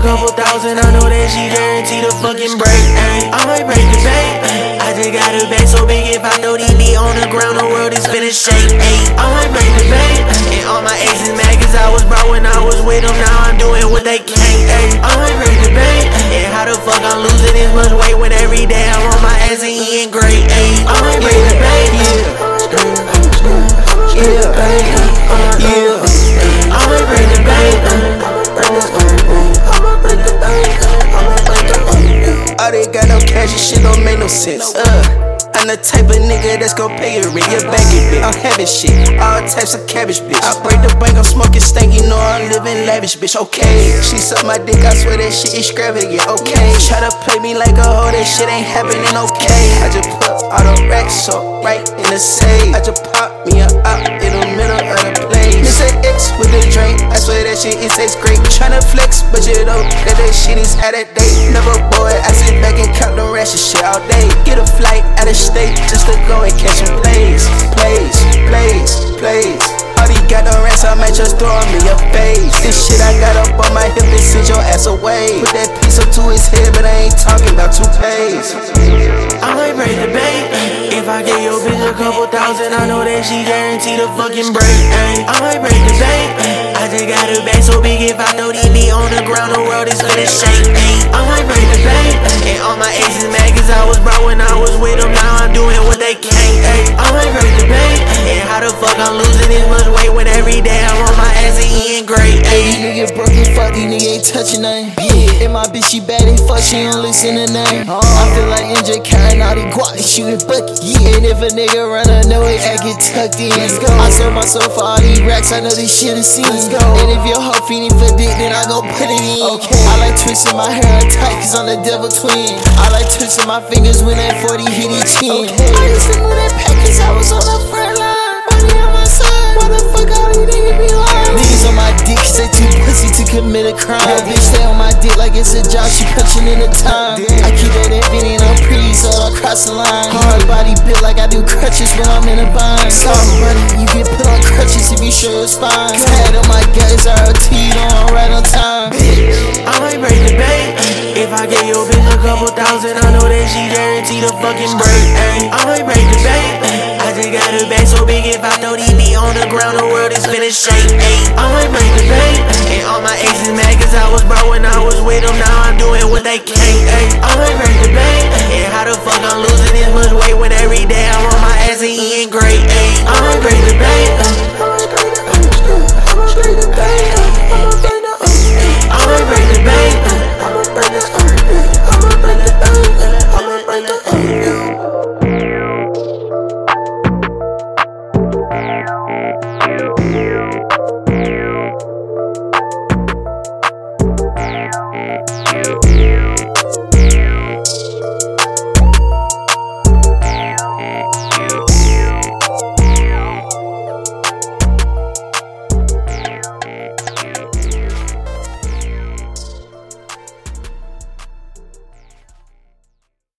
couple thousand, I know that she guaranteed a fucking break. Ay. I might break the bank. I just got a bag so big, if I throw DD on the ground, the world is finna shake. Ay. I might break the bank. And all my exes mad cause I was broke when I was with them, now I'm doing what they can't. Ay. I might break the bank. And how the fuck I'm losing this much weight when every day I'm on my ass and eating great. Ay. I might break the sense. Uh. I'm the type of nigga that's gon' pay your rent, your banking bitch. I'm having shit, all types of cabbage, bitch. I break the bank, I'm smoking stank, you know I'm living lavish, bitch. Okay, she suck my dick, I swear that shit is extravagant. Okay, try to play me like a hoe, that shit ain't happening. Okay, I just put all the racks up right in the safe. I just pop me a up in the middle of the place. Miss an X with the drink, I swear that shit it tastes great. Tryna flex, but you know that that shit is out of date. Never boy, I sit back and count the rest a flight out of state just to go and catch some plays, plays, plays, plays. These got the rest, I might just throw 'em in face. This shit I got up on my hip and send your ass away. Put that piece up to his head, but I ain't talking about two pays. I might break the bank. If I get your bitch a couple thousand, I know that she guaranteed a fucking break. I might break the bank. I just got a bag so big, if I throw DD on the ground, the world is finna shake. I might break the bank. Losing this much weight when every day I'm on my ass and eating great. These Ay. niggas broke as fuck, these niggas ain't touching nothing. Yeah, and my bitch, she bad as fuck, she don't listen to nothing. I feel like MJ carrying all the guap, shooting bucket. Yeah, and if a nigga run, I know it, I get tucked in. Let's go. I sold myself for all these racks, I know this shit is seen. Let's go. And if your hoe feeding for dick, then I go put it in. Okay. I like twisting my hair tight, cause I'm the devil twin. I like twisting my fingers when that 40 hit each chin. Okay. I used to move that pack, cause I was on the front a crime. That bitch stay on my dick like it's a job, she punching in the time. I keep that infinite on pretty, so I cross the line. Hard body built like I do crutches when I'm in a bind. Soft money, you get put on crutches if you show your spine. Head on my guts, ROT, on I'm right on time. I might break the bank. If I get your bitch a couple thousand, I know that she guaranteed a fucking break. Ay. I might break the bank. I just got a bag so big, if I know throw DD on the ground, the world is finna shake. Ay. I was broke when I was with them, now I'm doing what they can't. Ay. I'm a great debate, and how the fuck I'm losing this much weight when they